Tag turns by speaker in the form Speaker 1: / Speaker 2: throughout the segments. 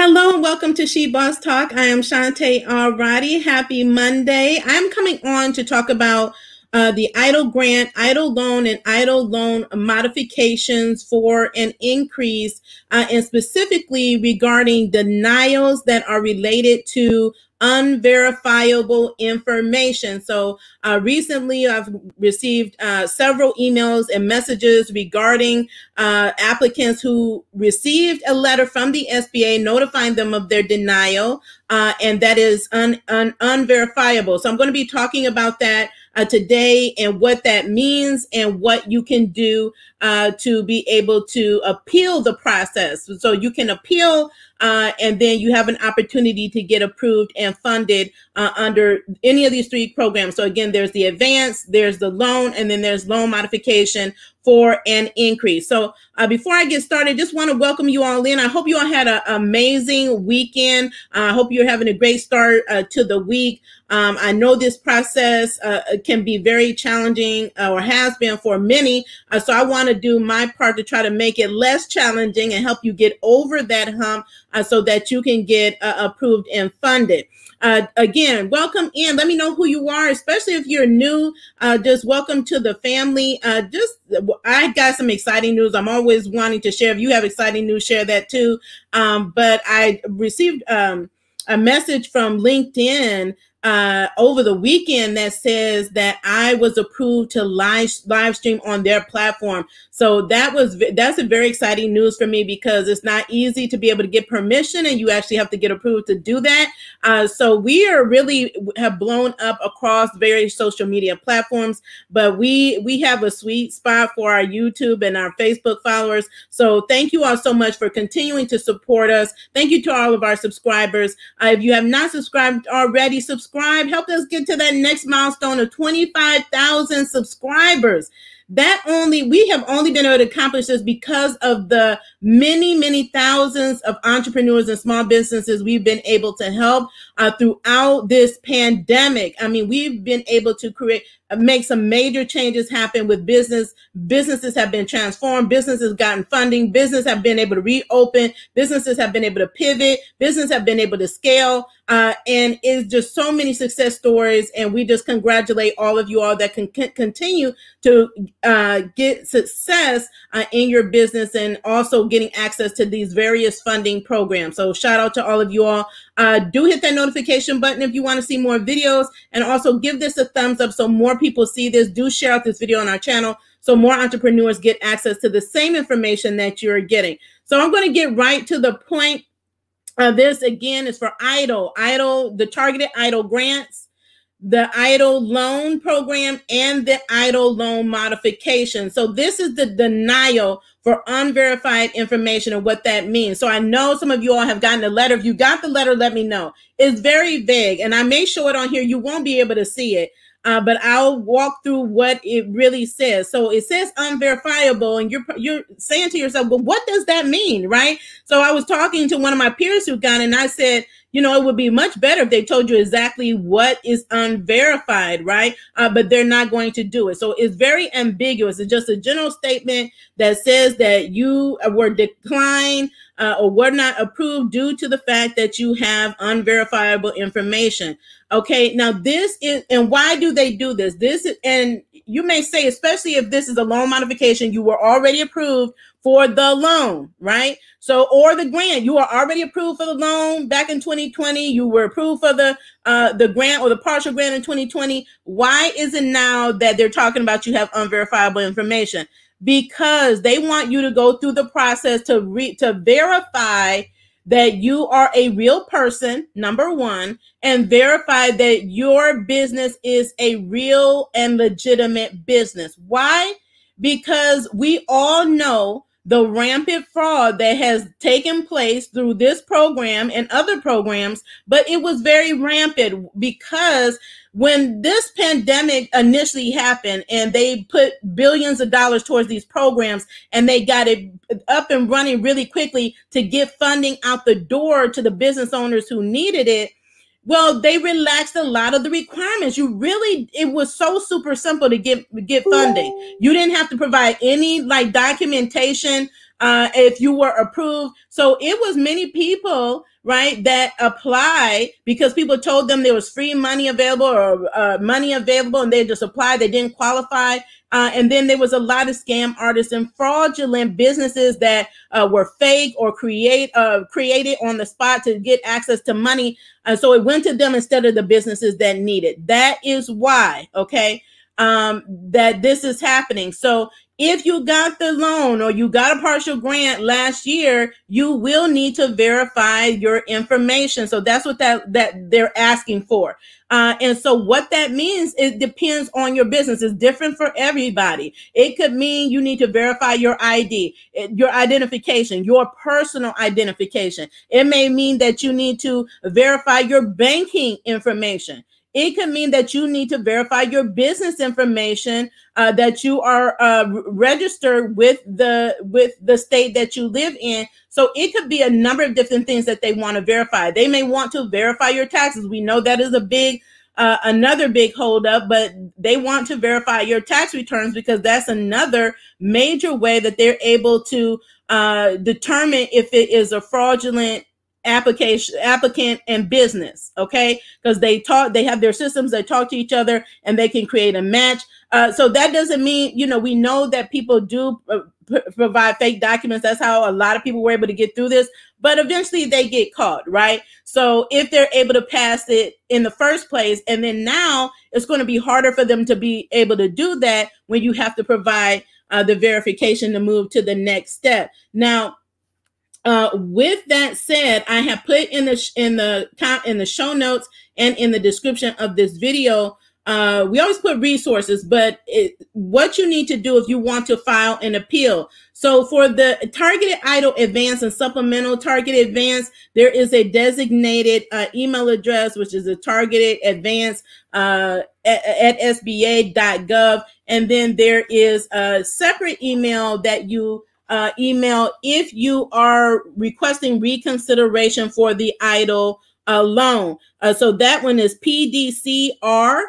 Speaker 1: Hello and welcome to She Boss Talk. I am Shantae Alrighty. Happy Monday. I'm coming on to talk about uh, the EIDL grant, EIDL loan, and EIDL loan modifications for an increase, uh, and specifically regarding denials that are related to unverifiable information. So uh, recently, I've received uh, several emails and messages regarding uh, applicants who received a letter from the SBA notifying them of their denial, uh, and that is un- un- unverifiable. So I'm going to be talking about that uh, today and what that means and what you can do uh, to be able to appeal the process. So you can appeal uh, and then you have an opportunity to get approved and funded uh, under any of these three programs. So again, there's the advance, there's the loan, and then there's loan modification for an increase. So uh, before I get started, just want to welcome you all in. I hope you all had an amazing weekend. Uh, I hope you're having a great start uh, to the week. Um, I know this process uh, can be very challenging or has been for many. So I want to do my part to try to make it less challenging and help you get over that hump so that you can get approved and funded. Uh, again, welcome in. Let me know who you are, especially if you're new. Uh, just welcome to the family. Uh, just I got some exciting news. I'm always wanting to share. If you have exciting news, share that too. Um, but I received um, a message from LinkedIn uh, over the weekend that says that I was approved to live live stream on their platform. So that was that's a very exciting news for me because it's not easy to be able to get permission, and you actually have to get approved to do that. Uh, so we are really have blown up across various social media platforms, but we we have a sweet spot for our YouTube and our Facebook followers. So thank you all so much for continuing to support us. Thank you to all of our subscribers. Uh, if you have not subscribed already, subscribe subscribe. Help us get to that next milestone of 25,000 subscribers. That only, we have only been able to accomplish this because of the many, many thousands of entrepreneurs and small businesses we've been able to help uh, throughout this pandemic. I mean, we've been able to create, make some major changes happen with business. Businesses have been transformed. Businesses gotten funding. Business have been able to reopen. Businesses have been able to pivot. Business have been able to scale. Uh, and it's just so many success stories. And we just congratulate all of you all that can continue to uh, get success uh, in your business and also getting access to these various funding programs. So shout out to all of you all. Uh, do hit that notification button if you want to see more videos and also give this a thumbs up so more people see this. Do share out this video on our channel so more entrepreneurs get access to the same information that you're getting. So I'm going to get right to the point. Uh, this again is for EIDL, EIDL, the targeted EIDL grants the EIDL loan program and the EIDL loan modification. So this is the denial for unverified information and what that means. So I know some of you all have gotten a letter. If you got the letter, let me know. It's very vague and I may show it on here. You won't be able to see it. Uh, but I'll walk through what it really says. So it says unverifiable, and you're you're saying to yourself, "Well, what does that mean?" Right? So I was talking to one of my peers who got, it, and I said, you know, it would be much better if they told you exactly what is unverified, right? Uh, but they're not going to do it. So it's very ambiguous. It's just a general statement that says that you were declined uh, or were not approved due to the fact that you have unverifiable information. Okay, now this is, and why do they do this? This is, and you may say, especially if this is a loan modification, you were already approved for the loan, right? So, or the grant, you are already approved for the loan back in 2020. You were approved for the uh, the grant or the partial grant in 2020. Why is it now that they're talking about you have unverifiable information? Because they want you to go through the process to re- to verify that you are a real person, number one, and verify that your business is a real and legitimate business. Why? Because we all know the rampant fraud that has taken place through this program and other programs, but it was very rampant because when this pandemic initially happened and they put billions of dollars towards these programs and they got it up and running really quickly to get funding out the door to the business owners who needed it, well, they relaxed a lot of the requirements. You really, it was so super simple to get get funding. You didn't have to provide any like documentation uh, if you were approved. So it was many people, right, that applied because people told them there was free money available or uh, money available and they just applied. They didn't qualify. Uh, and then there was a lot of scam artists and fraudulent businesses that uh, were fake or create uh, created on the spot to get access to money. Uh, so it went to them instead of the businesses that needed. That is why, okay, um, that this is happening. So if you got the loan or you got a partial grant last year, you will need to verify your information. So that's what that that they're asking for. Uh, and so what that means, it depends on your business. It's different for everybody. It could mean you need to verify your ID, your identification, your personal identification. It may mean that you need to verify your banking information. It could mean that you need to verify your business information, uh, that you are uh, registered with the with the state that you live in. So it could be a number of different things that they want to verify. They may want to verify your taxes. We know that is a big uh, another big holdup, but they want to verify your tax returns because that's another major way that they're able to uh, determine if it is a fraudulent application applicant and business okay? Because they talk they have their systems they talk to each other and they can create a match. Uh, so that doesn't mean you know we know that people do uh, p- provide fake documents. That's how a lot of people were able to get through this. But eventually they get caught right? So if they're able to pass it in the first place and then now it's going to be harder for them to be able to do that when you have to provide uh, the verification to move to the next step. Now uh, with that said, I have put in the in the in the show notes and in the description of this video. Uh, we always put resources, but it, what you need to do if you want to file an appeal. So for the targeted EIDL advance and supplemental targeted advance, there is a designated uh, email address, which is a targeted advance uh, at, at sba.gov. And then there is a separate email that you uh, email if you are requesting reconsideration for the EIDL uh, loan. Uh, so that one is PDCR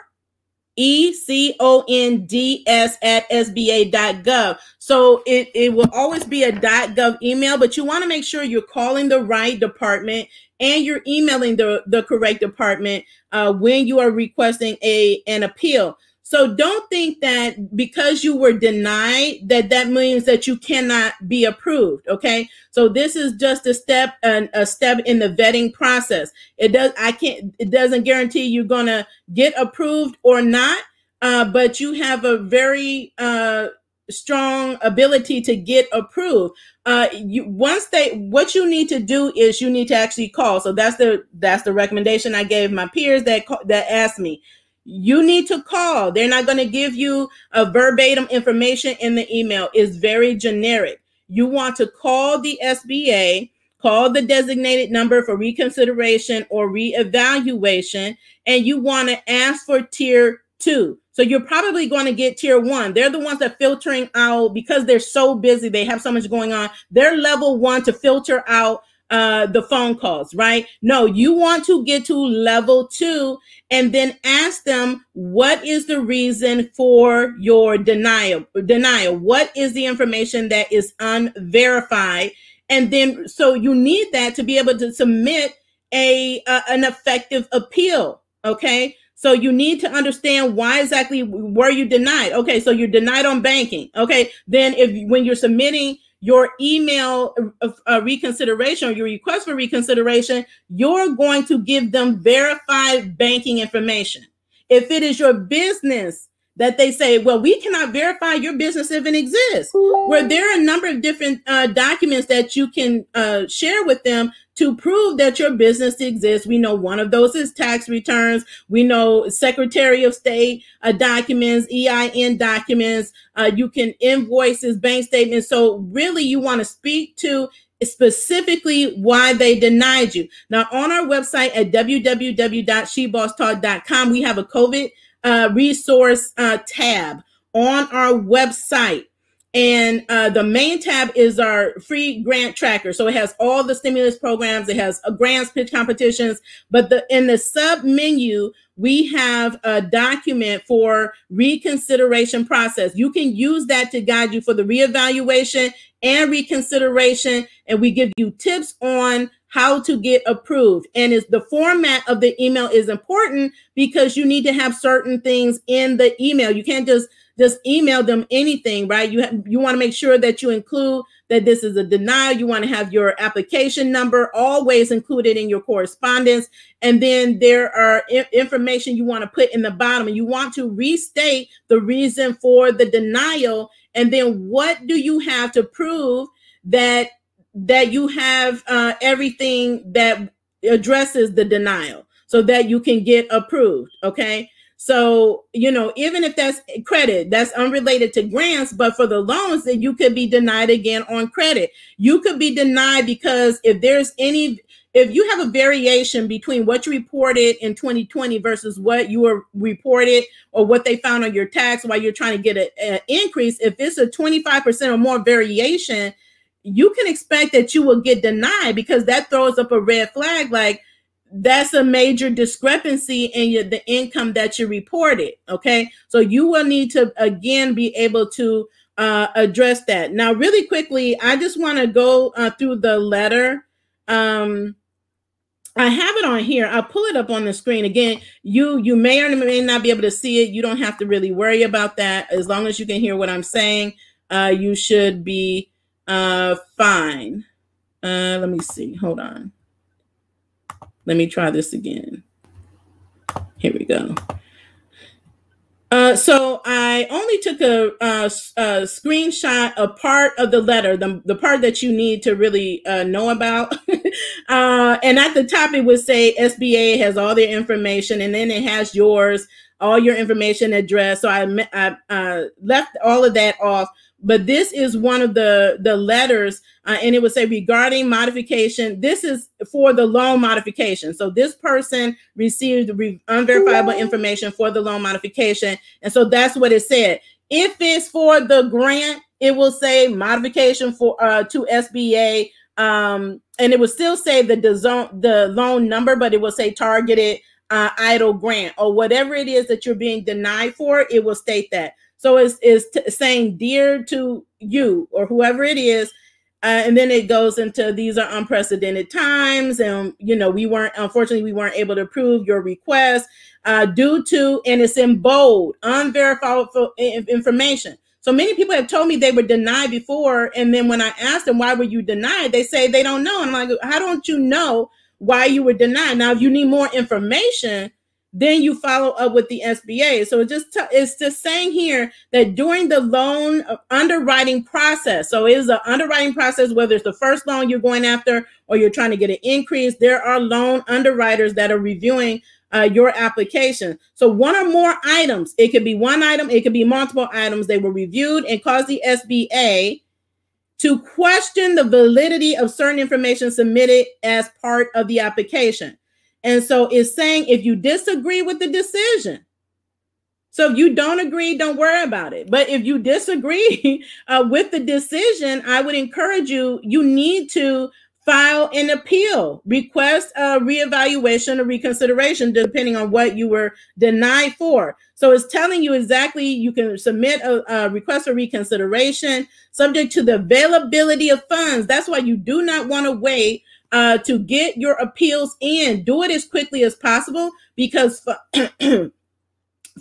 Speaker 1: E C O N D S at SBA.gov. So it, it will always be a .gov email, but you want to make sure you're calling the right department and you're emailing the, the correct department uh, when you are requesting a an appeal. So don't think that because you were denied that that means that you cannot be approved. Okay. So this is just a step and a step in the vetting process. It does, I can't, it doesn't guarantee you're going to get approved or not. Uh, but you have a very, uh, strong ability to get approved. Uh, you once they what you need to do is you need to actually call. So that's the that's the recommendation I gave my peers that that asked me you need to call. They're not going to give you a verbatim information in the email. It's very generic. You want to call the SBA, call the designated number for reconsideration or reevaluation, and you want to ask for tier two. So you're probably going to get tier one. They're the ones that filtering out because they're so busy. They have so much going on. They're level one to filter out uh, the phone calls, right? No, you want to get to level two and then ask them what is the reason for your denial. Denial. What is the information that is unverified? And then, so you need that to be able to submit a an effective appeal. Okay. So you need to understand why exactly were you denied. Okay, so you're denied on banking. Okay, then if when you're submitting your email uh, reconsideration or your request for reconsideration, you're going to give them verified banking information. If it is your business that they say, well, we cannot verify your business if it exists, where there are a number of different uh, documents that you can uh, share with them to prove that your business exists. We know one of those is tax returns. We know Secretary of State uh, documents, EIN documents. Uh, you can invoices, bank statements. So really, you want to speak to specifically why they denied you. Now, on our website at www.shebosstalk.com, we have a COVID uh, resource uh, tab on our website. And uh, the main tab is our free grant tracker. So it has all the stimulus programs. It has a grants, pitch competitions. But the in the sub menu, we have a document for reconsideration process. You can use that to guide you for the reevaluation and reconsideration. And we give you tips on how to get approved. And is the format of the email is important because you need to have certain things in the email. You can't just just email them anything, right? You have, you want to make sure that you include that this is a denial. You want to have your application number always included in your correspondence. And then there are I- information you want to put in the bottom and you want to restate the reason for the denial. And then what do you have to prove that that you have uh, everything that addresses the denial so that you can get approved. Okay. So, you know, even if that's credit, that's unrelated to grants, but for the loans, that you could be denied again on credit. You could be denied because if there's any, if you have a variation between what you reported in 2020 versus what you were reported or what they found on your tax while you're trying to get an increase, if it's a 25% or more variation, you can expect that you will get denied because that throws up a red flag like that's a major discrepancy in your, the income that you reported okay so you will need to again be able to uh, address that now really quickly i just want to go uh, through the letter um, I have it on here. I'll pull it up on the screen again. You you may or may not be able to see it. You don't have to really worry about that. As long as you can hear what I'm saying, uh, you should be uh, fine. Uh, let me see. Hold on. Let me try this again. Here we go. Uh, so I only took a, a, a, screenshot of part of the letter, the, the part that you need to really uh, know about. uh, and at the top, it would say SBA has all their information, and then it has yours, all your information address. So I, I uh, left all of that off but this is one of the the letters uh, and it would say regarding modification this is for the loan modification. So this person received re- unverifiable information for the loan modification. And so that's what it said. If it's for the grant it will say modification for uh, to sba um, and it will still say the, the the loan number but it will say targeted uh, EIDL grant or whatever it is that you're being denied for it will state that so it's, it's t- saying dear to you or whoever it is. Uh, and then it goes into these are unprecedented times. And, you know, we weren't, unfortunately, we weren't able to approve your request uh, due to, and it's in bold, unverifiable information. So many people have told me they were denied before. And then when I asked them, why were you denied? They say they don't know. I'm like, how don't you know why you were denied? Now, if you need more information, then you follow up with the SBA. So it just t- it's just saying here that during the loan underwriting process, so it is an underwriting process, whether it's the first loan you're going after or you're trying to get an increase, there are loan underwriters that are reviewing uh, your application. So one or more items, it could be one item, it could be multiple items. They were reviewed and caused the SBA to question the validity of certain information submitted as part of the application. And so it's saying if you disagree with the decision, so if you don't agree, don't worry about it. But if you disagree uh, with the decision, I would encourage you, you need to file an appeal, request a reevaluation or reconsideration, depending on what you were denied for. So it's telling you exactly you can submit a, a request for reconsideration subject to the availability of funds. That's why you do not want to wait uh, to get your appeals in. Do it as quickly as possible because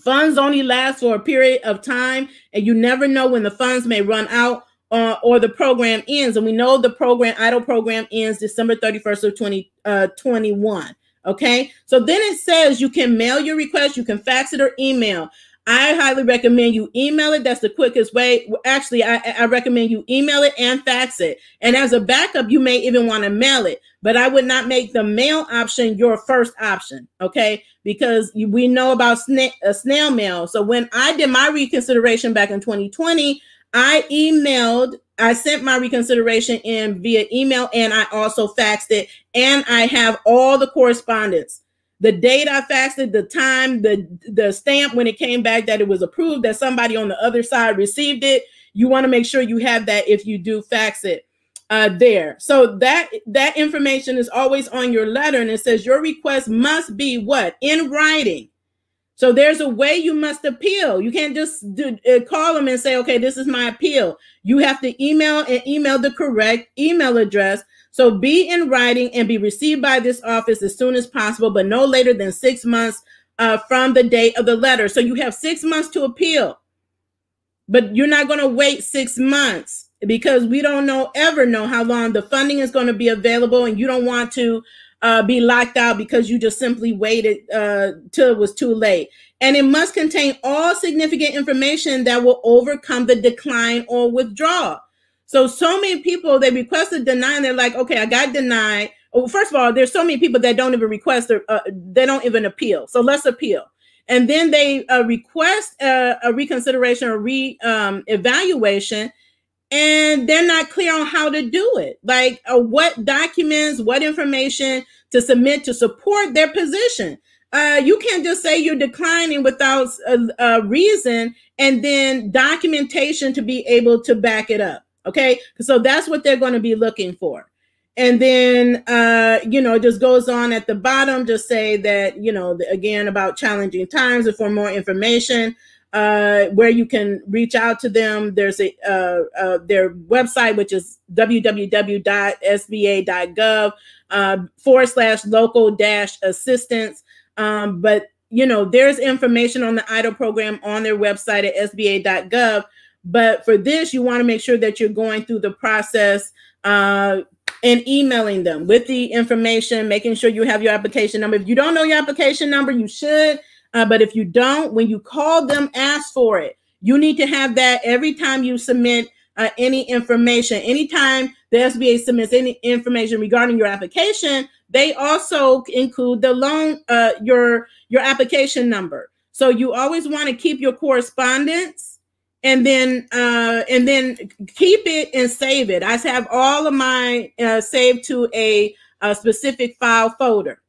Speaker 1: funds only last for a period of time, and you never know when the funds may run out uh, or the program ends. And we know the program, EIDL program, ends December 31st of 2021. Uh, okay, so then it says you can mail your request, you can fax it or email. I highly recommend you email it. That's the quickest way. Actually, I, I, recommend you email it and fax it. And as a backup, you may even want to mail it. But I would not make the mail option your first option, okay? Because we know about sna- uh, snail mail. So when I did my reconsideration back in 2020, I emailed, I sent my reconsideration in via email, and I also faxed it, and I have all the correspondence the date I faxed it, the time, the the stamp when it came back that it was approved, that somebody on the other side received it. You want to make sure you have that if you do fax it uh, there. So that that information is always on your letter, and it says your request must be what in writing. So there's a way you must appeal. You can't just do, uh, call them and say, okay, this is my appeal. You have to email and email the correct email address. So be in writing and be received by this office as soon as possible, but no later than six months uh, from the date of the letter. So you have six months to appeal, but you're not going to wait six months because we don't know ever know how long the funding is going to be available, and you don't want to uh, be locked out because you just simply waited uh, till it was too late. And it must contain all significant information that will overcome the decline or withdrawal. So, so many people they request a deny and they're like, okay, I got denied. Well, first of all, there's so many people that don't even request or uh, they don't even appeal. So let's appeal. And then they uh, request a, a, reconsideration or re um, evaluation and they're not clear on how to do it like uh, what documents what information to submit to support their position uh, you can't just say you're declining without a, reason and then documentation to be able to back it up okay so that's what they're going to be looking for and then uh, you know it just goes on at the bottom just say that you know again about challenging times and for more information uh, where you can reach out to them. There's a uh, uh, their website, which is www.sba.gov uh, forward slash local dash assistance. Um, but you know, there's information on the EIDL program on their website at sba.gov. But for this, you want to make sure that you're going through the process uh, and emailing them with the information, making sure you have your application number. If you don't know your application number, you should uh, but if you don't, when you call them, ask for it. You need to have that every time you submit uh, any information. Anytime the SBA submits any information regarding your application, they also include the loan, uh, your your application number. So you always want to keep your correspondence and then uh, and then keep it and save it. I have all of mine uh, saved to a, a specific file folder.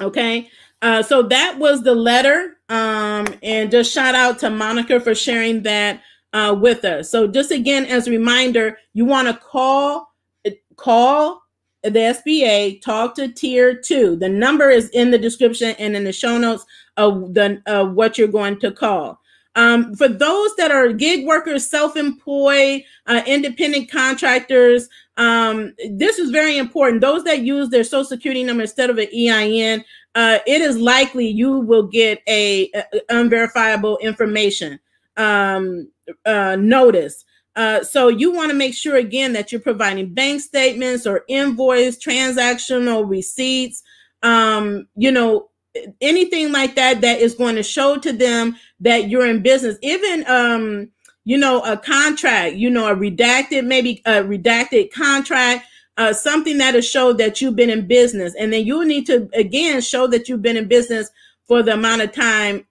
Speaker 1: Okay. Uh, so that was the letter. Um, and just shout out to Monica for sharing that uh, with us. So just again, as a reminder, you want to call call the SBA, talk to tier two. The number is in the description and in the show notes of the of what you're going to call. Um, for those that are gig workers, self-employed, uh, independent contractors, um, this is very important. Those that use their social security number instead of an EIN, uh, it is likely you will get a, a unverifiable information um, uh, notice. Uh, so you want to make sure again that you're providing bank statements or invoice, transactional receipts, um, you know, anything like that that is going to show to them that you're in business. Even um, you know, a contract, you know, a redacted, maybe a redacted contract uh, something that will show that you've been in business. And then you need to, again, show that you've been in business for the amount of time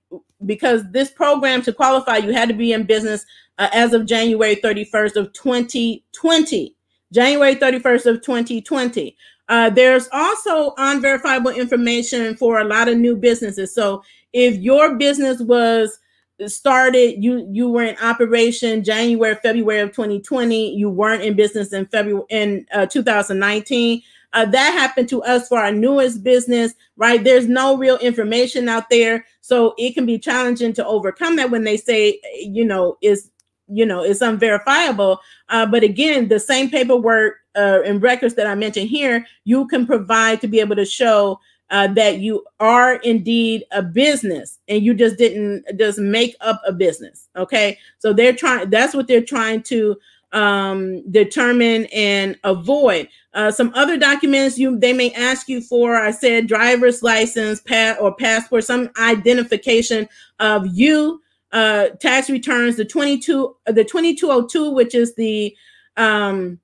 Speaker 1: because this program to qualify, you had to be in business uh, as of January 31st of 2020. January 31st of 2020. Uh, there's also unverifiable information for a lot of new businesses. So if your business was started you you were in operation january february of 2020 you weren't in business in february in uh, 2019 uh, that happened to us for our newest business right? There's no real information out there. So it can be challenging to overcome that when they say you know is you know it's unverifiable. Uh, but again the same paperwork uh, and records that i mentioned here you can provide to be able to show uh, that you are indeed a business and you just didn't just make up a business. Okay. So they're trying, that's what they're trying to um, determine and avoid. Uh, some other documents you they may ask you for, I said driver's license, pat or passport, some identification of you, uh, tax returns, the 22, the 2202, which is the um,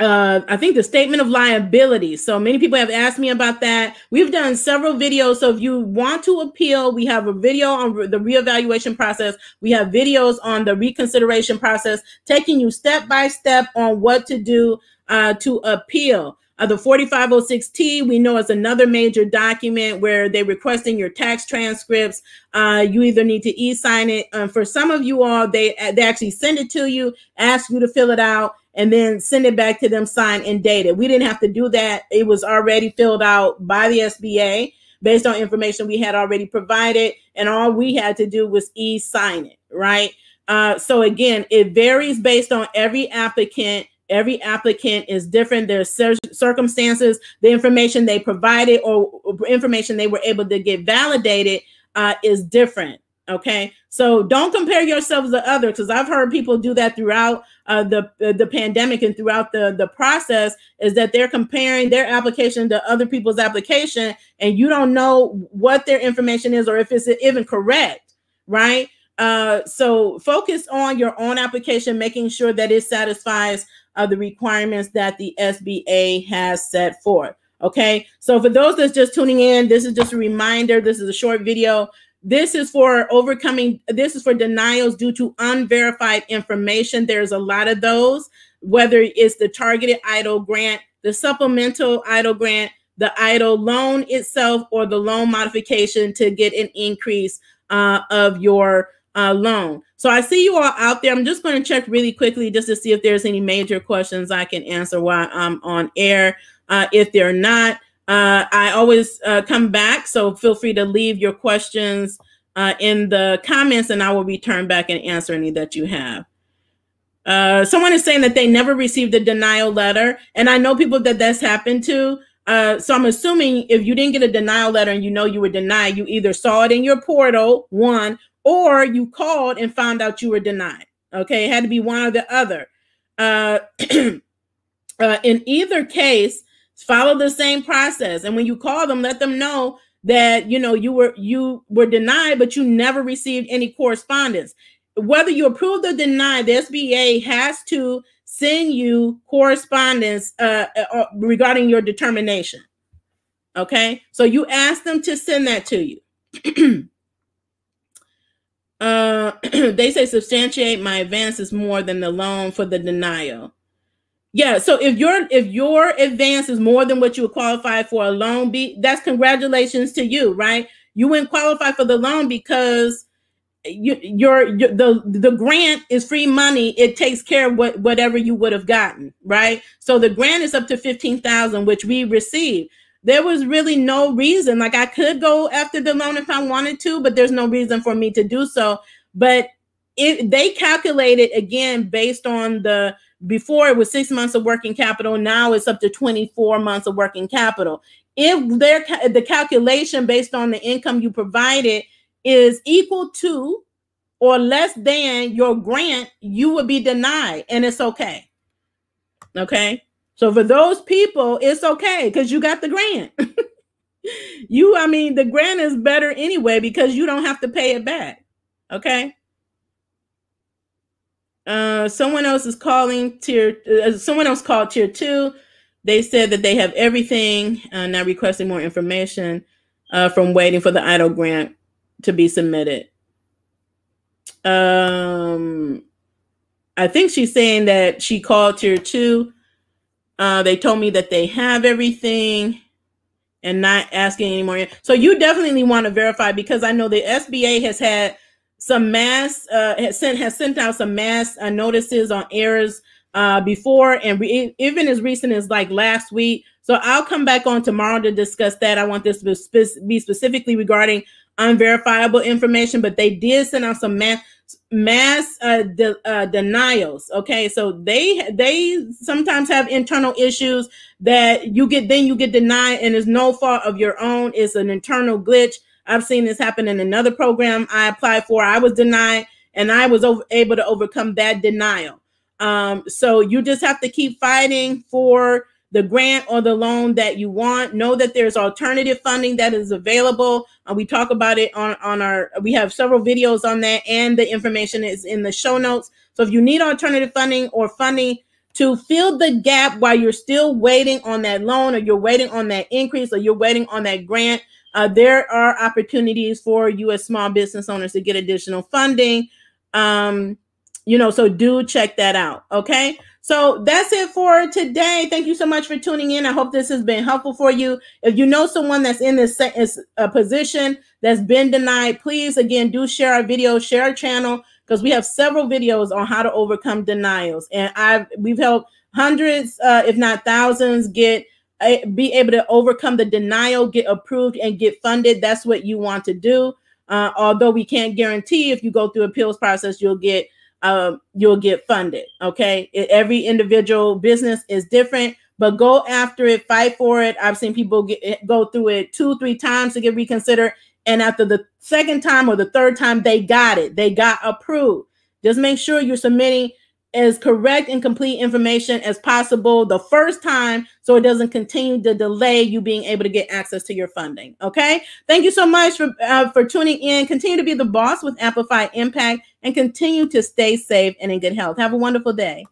Speaker 1: uh, I think the statement of liability. So many people have asked me about that. We've done several videos. So if you want to appeal, we have a video on the reevaluation process. We have videos on the reconsideration process, taking you step by step on what to do uh, to appeal. Uh, the 4506T, we know is another major document where they're requesting your tax transcripts. Uh, you either need to e-sign it. Um, for some of you all, they, they actually send it to you, ask you to fill it out and then send it back to them signed and dated. We didn't have to do that. It was already filled out by the SBA. based on information we had already provided, and all we had to do was e-sign it, right? Uh, so again, it varies based on every applicant. Every applicant is different. There's circumstances, the information they provided or information they were able to get validated uh, is different. Okay, so don't compare yourselves to others because I've heard people do that throughout uh, the uh, the pandemic and throughout the the process. Is that they're comparing their application to other people's application, and you don't know what their information is or if it's even correct, right? Uh, so focus on your own application, making sure that it satisfies uh, the requirements that the SBA has set forth. Okay, so for those that's just tuning in, this is just a reminder. This is a short video this is for overcoming, this is for denials due to unverified information. There's a lot of those, whether it's the targeted EIDL grant, the supplemental EIDL grant, the EIDL loan itself, or the loan modification to get an increase uh, of your uh, loan. So I see you all out there. I'm just going to check really quickly just to see if there's any major questions I can answer while I'm on air. Uh, if they're not, uh, I always uh, come back, so feel free to leave your questions uh, in the comments and I will return back and answer any that you have. Uh, someone is saying that they never received a denial letter, and I know people that that's happened to. Uh, so I'm assuming if you didn't get a denial letter and you know you were denied, you either saw it in your portal, one, or you called and found out you were denied. Okay, it had to be one or the other. Uh, in either case, follow the same process and when you call them let them know that you know you were you were denied but you never received any correspondence whether you approved or denied the sba has to send you correspondence uh, uh, regarding your determination okay so you ask them to send that to you uh, they say substantiate my advance is more than the loan for the denial yeah, so if your if your advance is more than what you would qualify for a loan, be that's congratulations to you, right? You wouldn't qualify for the loan because you, your, your the the grant is free money. It takes care of what whatever you would have gotten, right? So the grant is up to fifteen thousand, which we received. There was really no reason. Like I could go after the loan if I wanted to, but there's no reason for me to do so. But it they calculated again based on the before it was six months of working capital now it's up to 24 months of working capital if their the calculation based on the income you provided is equal to or less than your grant you would be denied and it's okay okay so for those people it's okay because you got the grant you i mean the grant is better anyway because you don't have to pay it back okay uh, someone else is calling tier. Uh, someone else called tier two. They said that they have everything. Uh, now requesting more information uh, from waiting for the EIDL grant to be submitted. Um, I think she's saying that she called tier two. Uh, they told me that they have everything and not asking anymore. So you definitely want to verify because I know the SBA has had some mass uh, has sent has sent out some mass uh, notices on errors uh, before, and re- even as recent as like last week. So I'll come back on tomorrow to discuss that. I want this to be, be specifically regarding unverifiable information, but they did send out some mass mass uh, de- uh, denials. Okay, so they they sometimes have internal issues that you get then you get denied, and it's no fault of your own. It's an internal glitch I've seen this happen in another program I applied for. I was denied and I was over, able to overcome that denial. Um, so you just have to keep fighting for the grant or the loan that you want. Know that there's alternative funding that is available. Uh, we talk about it on, on our, we have several videos on that, and the information is in the show notes. So if you need alternative funding or funding to fill the gap while you're still waiting on that loan or you're waiting on that increase or you're waiting on that grant, uh, there are opportunities for you as small business owners to get additional funding. Um, you know, so do check that out. Okay. So that's it for today. Thank you so much for tuning in. I hope this has been helpful for you. If you know someone that's in this a position that's been denied, please again do share our video, share our channel because we have several videos on how to overcome denials. And I've we've helped hundreds, uh, if not thousands, get uh, be able to overcome the denial, get approved, and get funded. That's what you want to do. Uh, although we can't guarantee if you go through appeals process, you'll get um, you'll get funded. Okay, every individual business is different, but go after it, fight for it. I've seen people get go through it two, three times to get reconsidered, and after the second time or the third time, they got it. They got approved. Just make sure you're submitting as correct and complete information as possible the first time so it doesn't continue to delay you being able to get access to your funding okay thank you so much for uh, for tuning in continue to be the boss with amplify impact and continue to stay safe and in good health. Have a wonderful day